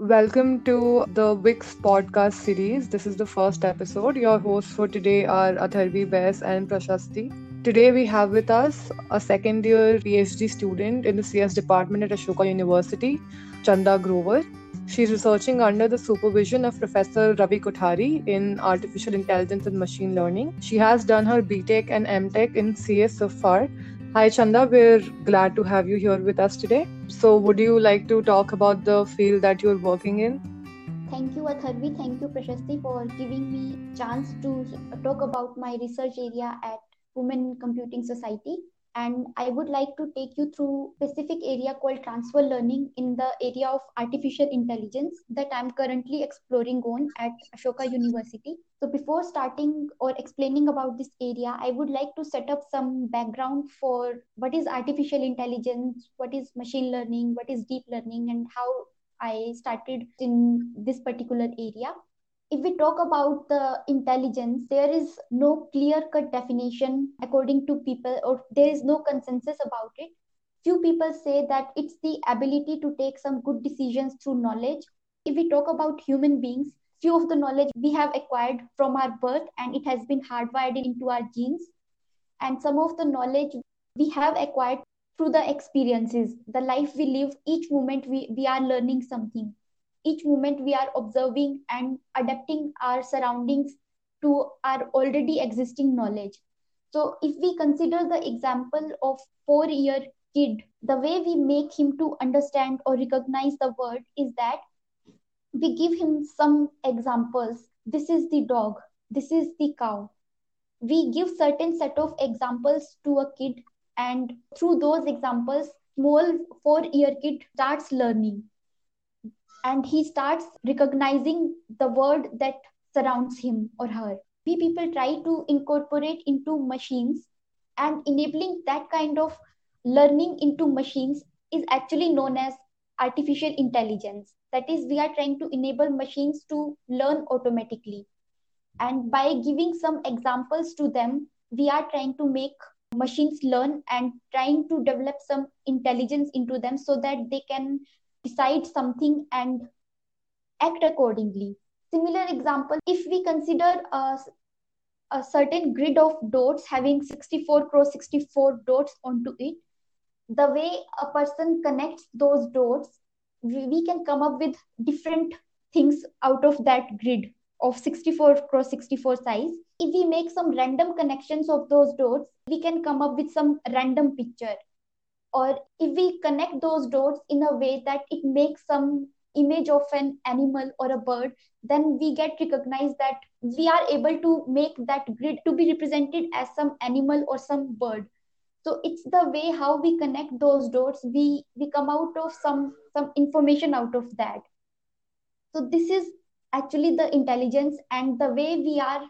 Welcome to the WiCS podcast series. This is the first episode. Your hosts for today are Atharvi Bes and Prashasti. Today we have with us a second year PhD student in the CS department at Ashoka University, Chanda Grover. She's researching under the supervision of Professor Ravi Kothari in artificial intelligence and machine learning. She has done her BTech and MTech in CS so far Hi, Chanda. We're glad to have you here with us today. So, would you like to talk about the field that you're working in? Thank you, Atharvi. Thank you, Prashasti, for giving me chance to talk about my research area at Women Computing Society and I would like to take you through specific area called transfer learning in the area of artificial intelligence that I'm currently exploring on at Ashoka University. So before starting or explaining about this area, I would like to set up some background for what is artificial intelligence, what is machine learning, what is deep learning, and how I started in this particular area if we talk about the intelligence, there is no clear cut definition according to people, or there is no consensus about it. Few people say that it's the ability to take some good decisions through knowledge. If we talk about human beings, few of the knowledge we have acquired from our birth and it has been hardwired into our genes. And some of the knowledge we have acquired through the experiences, the life we live, each moment we, we are learning something each moment we are observing and adapting our surroundings to our already existing knowledge. So if we consider the example of four year kid the way we make him to understand or recognize the word is that we give him some examples. This is the dog. This is the cow. We give certain set of examples to a kid and through those examples small four year kid starts learning and he starts recognizing the word that surrounds him or her. We people try to incorporate into machines and enabling that kind of learning into machines is actually known as artificial intelligence. That is, we are trying to enable machines to learn automatically. And by giving some examples to them, we are trying to make machines learn and trying to develop some intelligence into them so that they can decide something and act accordingly. Similar example, if we consider a, a certain grid of dots having 64 cross 64 dots onto it, the way a person connects those dots, we, we can come up with different things out of that grid of 64 cross 64 size. If we make some random connections of those dots, we can come up with some random picture or if we connect those dots in a way that it makes some image of an animal or a bird then we get recognized that we are able to make that grid to be represented as some animal or some bird. So it's the way how we connect those dots. We we come out of some some information out of that. So this is actually the intelligence and the way we are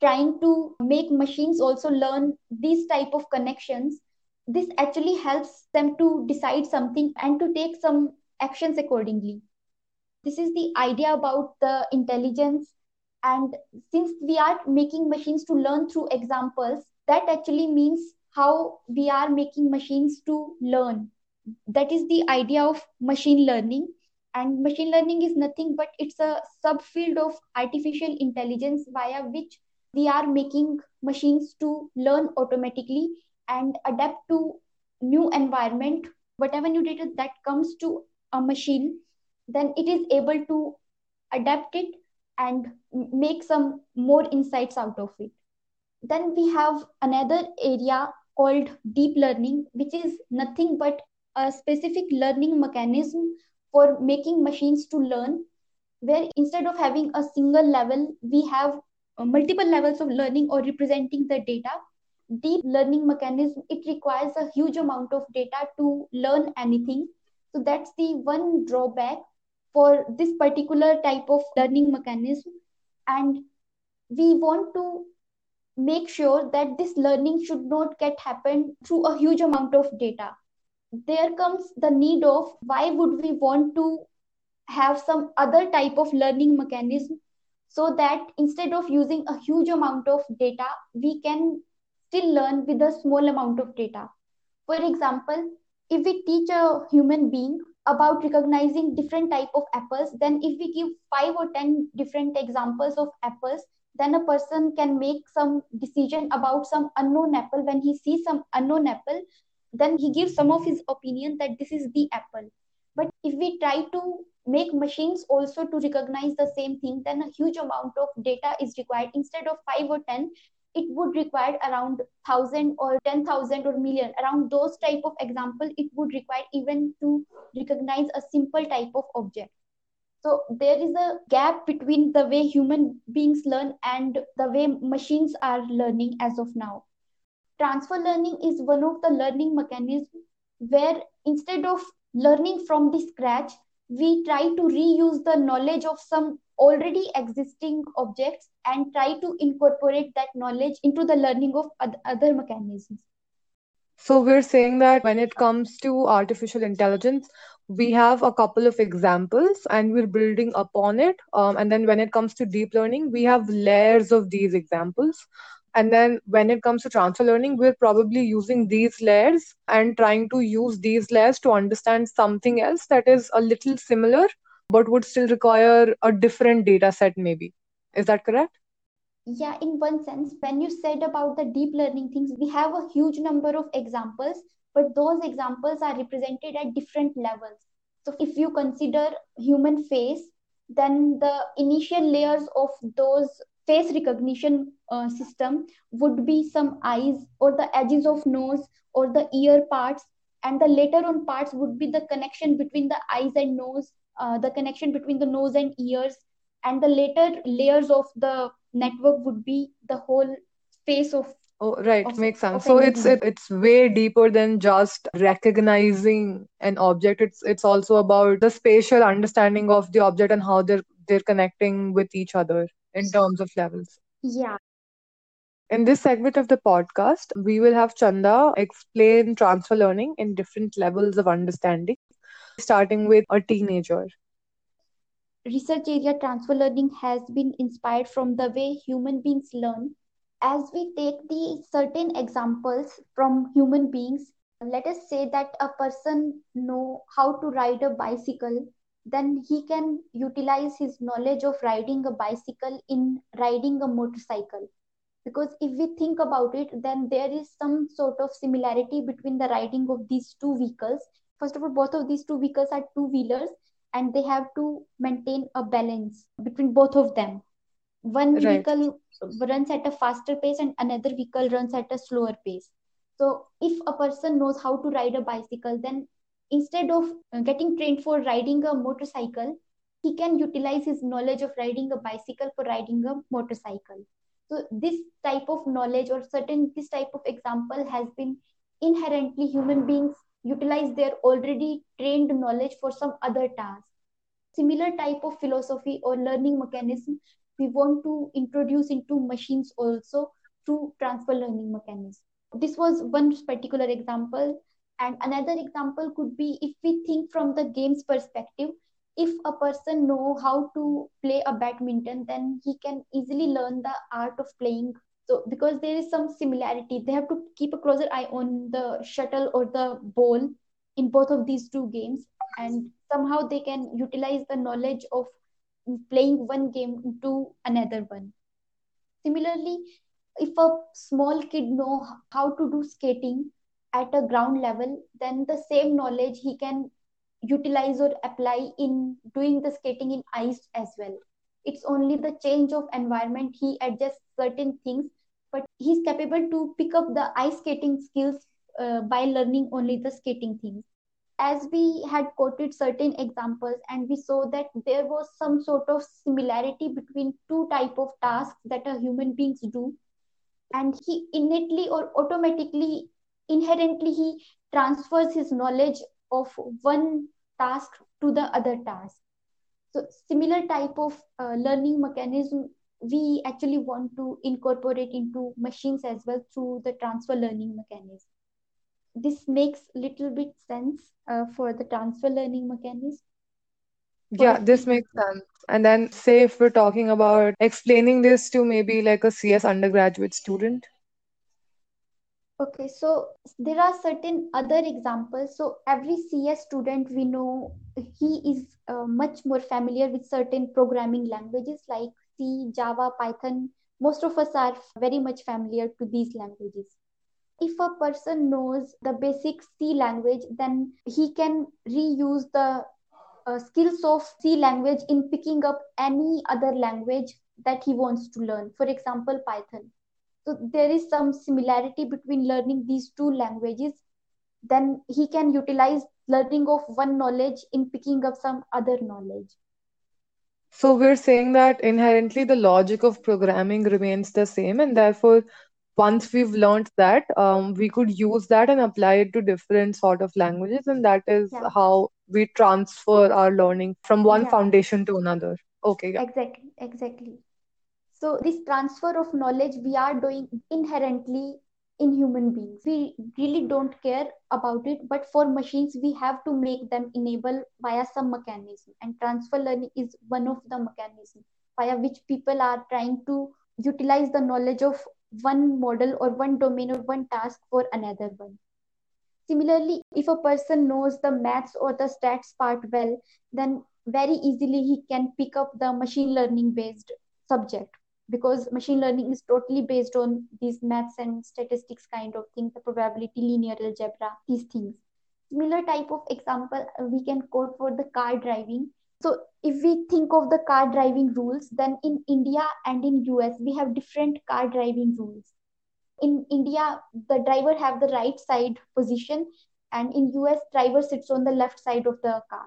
trying to make machines also learn these type of connections this actually helps them to decide something and to take some actions accordingly. This is the idea about the intelligence. And since we are making machines to learn through examples that actually means how we are making machines to learn. That is the idea of machine learning. And machine learning is nothing but it's a subfield of artificial intelligence via which we are making machines to learn automatically and adapt to new environment. Whatever new data that comes to a machine then it is able to adapt it and make some more insights out of it. Then we have another area called deep learning which is nothing but a specific learning mechanism for making machines to learn where instead of having a single level we have uh, multiple levels of learning or representing the data deep learning mechanism it requires a huge amount of data to learn anything. So that's the one drawback for this particular type of learning mechanism. And we want to make sure that this learning should not get happen through a huge amount of data. There comes the need of why would we want to have some other type of learning mechanism so that instead of using a huge amount of data we can still learn with a small amount of data. For example, if we teach a human being about recognizing different type of apples then if we give 5 or 10 different examples of apples then a person can make some decision about some unknown apple. When he sees some unknown apple then he gives some of his opinion that this is the apple. But if we try to make machines also to recognize the same thing then a huge amount of data is required. Instead of 5 or 10 it would require around 1000 or 10000 or million. Around those type of example it would require even to recognize a simple type of object. So there is a gap between the way human beings learn and the way machines are learning as of now. Transfer learning is one of the learning mechanisms where instead of learning from the scratch we try to reuse the knowledge of some already existing objects and try to incorporate that knowledge into the learning of other mechanisms. So, we're saying that when it comes to artificial intelligence, we have a couple of examples and we're building upon it. Um, and then when it comes to deep learning, we have layers of these examples. And then when it comes to transfer learning, we're probably using these layers and trying to use these layers to understand something else that is a little similar but would still require a different data set maybe. Is that correct? Yeah in one sense when you said about the deep learning things we have a huge number of examples but those examples are represented at different levels. So if you consider human face then the initial layers of those face recognition uh, system would be some eyes or the edges of nose or the ear parts. And the later on parts would be the connection between the eyes and nose uh, the connection between the nose and ears. And the later layers of the network would be the whole space of Oh, right, of, makes sense. So it's it, it's way deeper than just recognizing an object. It's it's also about the spatial understanding of the object and how they're they're connecting with each other in terms of levels. Yeah. In this segment of the podcast, we will have Chanda explain transfer learning in different levels of understanding starting with a teenager. Research area transfer learning has been inspired from the way human beings learn. As we take the certain examples from human beings, let us say that a person know how to ride a bicycle, then he can utilize his knowledge of riding a bicycle in riding a motorcycle. Because if we think about it then there is some sort of similarity between the riding of these two vehicles. First of all both of these two vehicles are two wheelers and they have to maintain a balance between both of them. One right. vehicle runs at a faster pace and another vehicle runs at a slower pace. So if a person knows how to ride a bicycle then instead of uh, getting trained for riding a motorcycle he can utilize his knowledge of riding a bicycle for riding a motorcycle so this type of knowledge or certain this type of example has been inherently human beings utilize their already trained knowledge for some other task. Similar type of philosophy or learning mechanism we want to introduce into machines also through transfer learning mechanism. This was one particular example. And another example could be if we think from the game's perspective, if a person know how to play a badminton, then he can easily learn the art of playing. So because there is some similarity they have to keep a closer eye on the shuttle or the ball in both of these two games. And somehow they can utilize the knowledge of playing one game to another one. Similarly if a small kid know how to do skating at a ground level then the same knowledge he can utilize or apply in doing the skating in ice as well. It's only the change of environment he adjusts certain things but he's capable to pick up the ice skating skills uh, by learning only the skating things. As we had quoted certain examples and we saw that there was some sort of similarity between two type of tasks that a human beings do and he innately or automatically inherently he transfers his knowledge of one task to the other task so similar type of uh, learning mechanism we actually want to incorporate into machines as well through the transfer learning mechanism. This makes little bit sense uh, for the transfer learning mechanism. Yeah, this makes sense. And then, say if we're talking about explaining this to maybe like a CS undergraduate student. Okay, so there are certain other examples. So every CS student we know he is uh, much more familiar with certain programming languages like C, Java, Python. Most of us are very much familiar to these languages. If a person knows the basic C language, then he can reuse the uh, skills of C language in picking up any other language that he wants to learn. For example, Python so there is some similarity between learning these two languages. Then he can utilize learning of one knowledge in picking up some other knowledge. So we're saying that inherently the logic of programming remains the same, and therefore, once we've learned that, um, we could use that and apply it to different sort of languages, and that is yeah. how we transfer our learning from one yeah. foundation to another. Okay, yeah. exactly exactly so this transfer of knowledge we are doing inherently in human beings. We really don't care about it but for machines we have to make them enable via some mechanism. And transfer learning is one of the mechanisms via which people are trying to utilize the knowledge of one model or one domain or one task for another one. Similarly, if a person knows the maths or the stats part well, then very easily he can pick up the machine learning based subject because machine learning is totally based on these maths and statistics kind of things, the probability, linear algebra, these things. Similar type of example uh, we can quote for the car driving. So if we think of the car driving rules, then in India and in US we have different car driving rules in India, the driver have the right side position, and in US, driver sits on the left side of the car.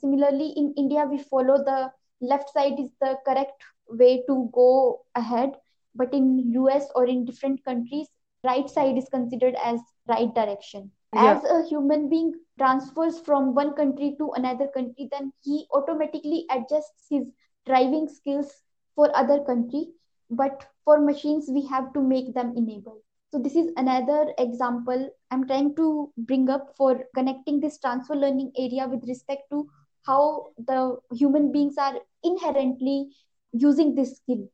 Similarly, in India, we follow the left side is the correct way to go ahead, but in US or in different countries, right side is considered as right direction. Yeah. As a human being transfers from one country to another country, then he automatically adjusts his driving skills for other country but for machines we have to make them enable so this is another example i'm trying to bring up for connecting this transfer learning area with respect to how the human beings are inherently using this skill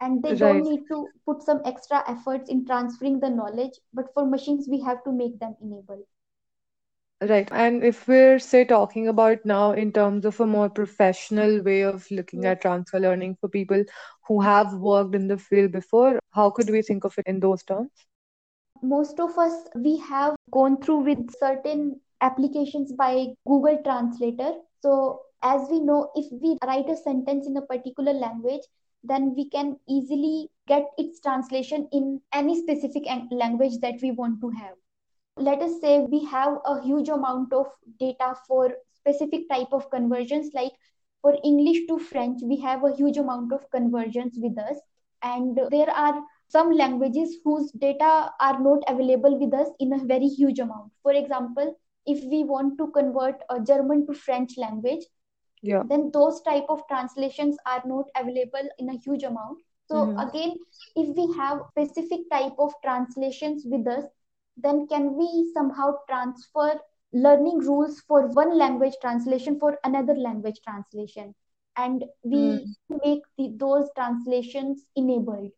and they don't need to put some extra efforts in transferring the knowledge but for machines we have to make them enable Right. And if we're, say, talking about now in terms of a more professional way of looking at transfer learning for people who have worked in the field before, how could we think of it in those terms? most of us we have gone through with certain applications by google translator. So as we know if we write a sentence in a particular language then we can easily get its translation in any specific language that we want to have. Let us say we have a huge amount of data for specific type of conversions like for english to french we have a huge amount of conversions with us. And there are some languages whose data are not available with us in a very huge amount. For example if we want to convert a german to french language Yeah. then those type of translations are not available in a huge amount. So hmm again if we have specific type of translations with us then can we somehow transfer learning rules for one language translation for another language translation? And we Mm. make the, those translations enabled.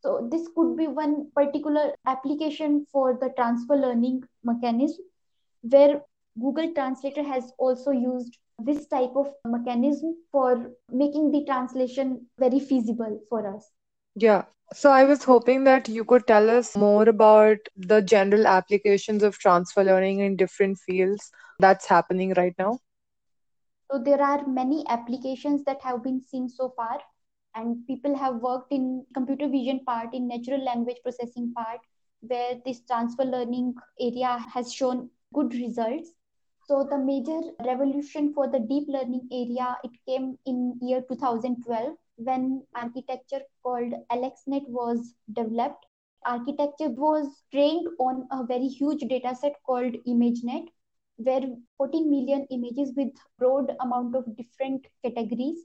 So this could be one particular application for the transfer learning mechanism where Google Translator has also used this type of mechanism for making the translation very feasible for us. Yeah. So I was hoping that you could tell us more about the general applications of transfer learning in different fields that's happening right now. So there are many applications that have been seen so far, and people have worked in computer vision part, in natural language processing part, where this transfer learning area has shown good results. So the major revolution for the deep learning area it came in year 2012 when architecture called AlexNet was developed. Architecture was trained on a very huge data set called ImageNet where 14 million images with broad amount of different categories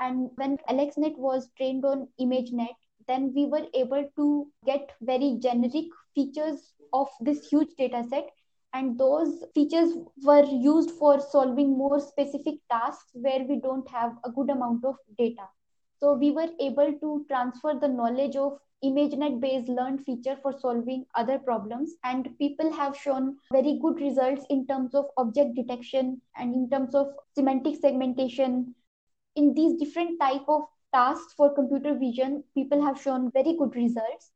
and when alexnet was trained on imagenet then we were able to get very generic features of this huge data set and those features were used for solving more specific tasks where we don't have a good amount of data. So we were able to transfer the knowledge of ImageNet based learned feature for solving other problems. And people have shown very good results in terms of object detection and in terms of semantic segmentation. In these different type of tasks for computer vision people have shown very good results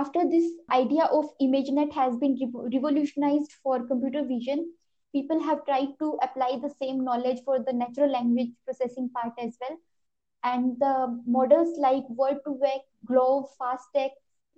after this idea of ImageNet has been revolutionized for computer vision people have tried to apply the same knowledge for the natural language processing part as well. And the models like word2vec GloVe FastText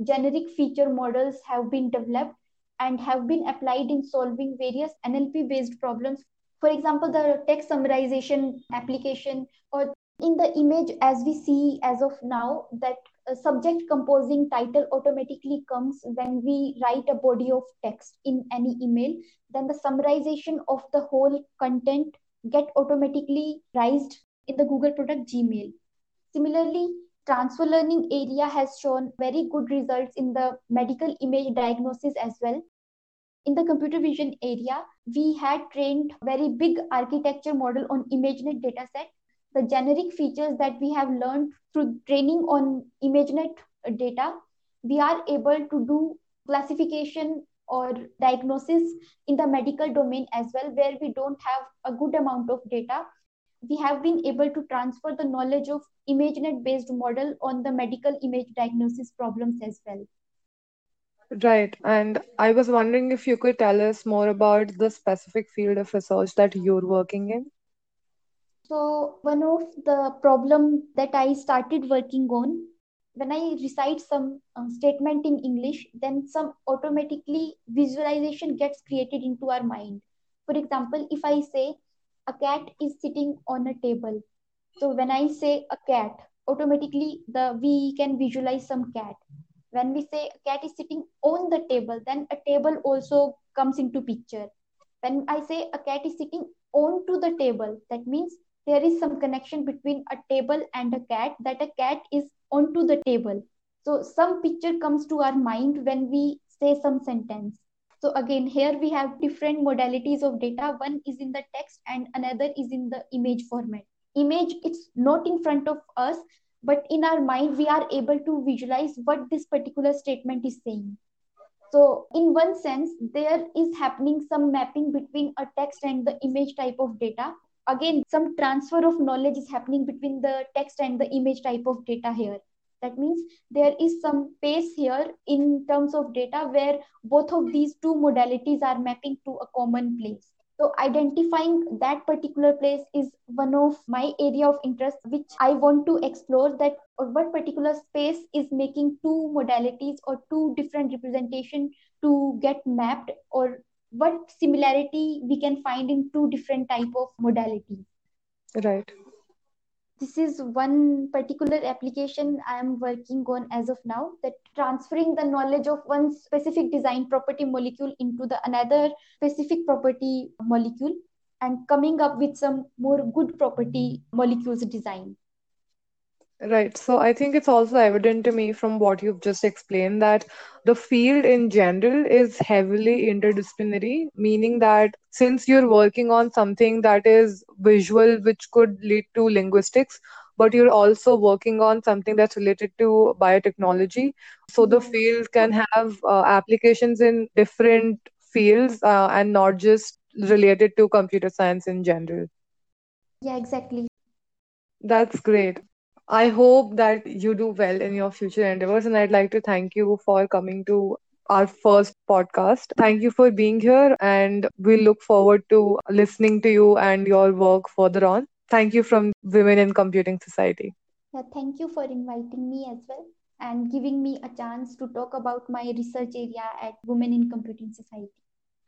generic feature models have been developed and have been applied in solving various nlp based problems. For example the text summarization application or in the image as we see as of now that a subject composing title automatically comes when we write a body of text in any email then the summarization of the whole content get automatically raised in the Google product Gmail. Similarly, transfer learning area has shown very good results in the medical image diagnosis as well. In the computer vision area, we had trained very big architecture model on ImageNet dataset. The generic features that we have learned through training on ImageNet data, we are able to do classification or diagnosis in the medical domain as well, where we don't have a good amount of data we have been able to transfer the knowledge of ImageNet based model on the medical image diagnosis problems as well. Right. And I was wondering if you could tell us more about the specific field of research that you're working in. So, one of the problem that I started working on when I recite some uh, statement in English, then some automatically visualization gets created into our mind. For example, if I say a cat is sitting on a table. So when i say a cat automatically the we can visualize some cat. When we say a cat is sitting on the table then a table also comes into picture. When i say a cat is sitting onto the table that means there is some connection between a table and a cat that a cat is onto the table so some picture comes to our mind when we say some sentence so again, here we have different modalities of data. One is in the text and another is in the image format. Image, it's not in front of us, but in our mind, we are able to visualize what this particular statement is saying. So in one sense, there is happening some mapping between a text and the image type of data. Again, some transfer of knowledge is happening between the text and the image type of data here. That means there is some pace here in terms of data where both of these two modalities are mapping to a common place. So identifying that particular place is one of my area of interest which i want to explore that or what particular space is making two modalities or two different representation to get mapped or what similarity we can find in two different type of modalities. Right. This is one particular application i am working on as of now that transferring the knowledge of one specific design property molecule into the another specific property molecule and coming up with some more good property molecules design Right. So I think it's also evident to me from what you've just explained that the field in general is heavily interdisciplinary, meaning that since you're working on something that is visual, which could lead to linguistics, but you're also working on something that's related to biotechnology. So the field can have uh, applications in different fields uh, and not just related to computer science in general. Yeah, exactly. That's great. I hope that you do well in your future endeavors. And I'd like to thank you for coming to our first podcast. Thank you for being here. And we look forward to listening to you and your work further on. Thank you from Women in Computing Society. Yeah, thank you for inviting me as well and giving me a chance to talk about my research area at Women in Computing Society.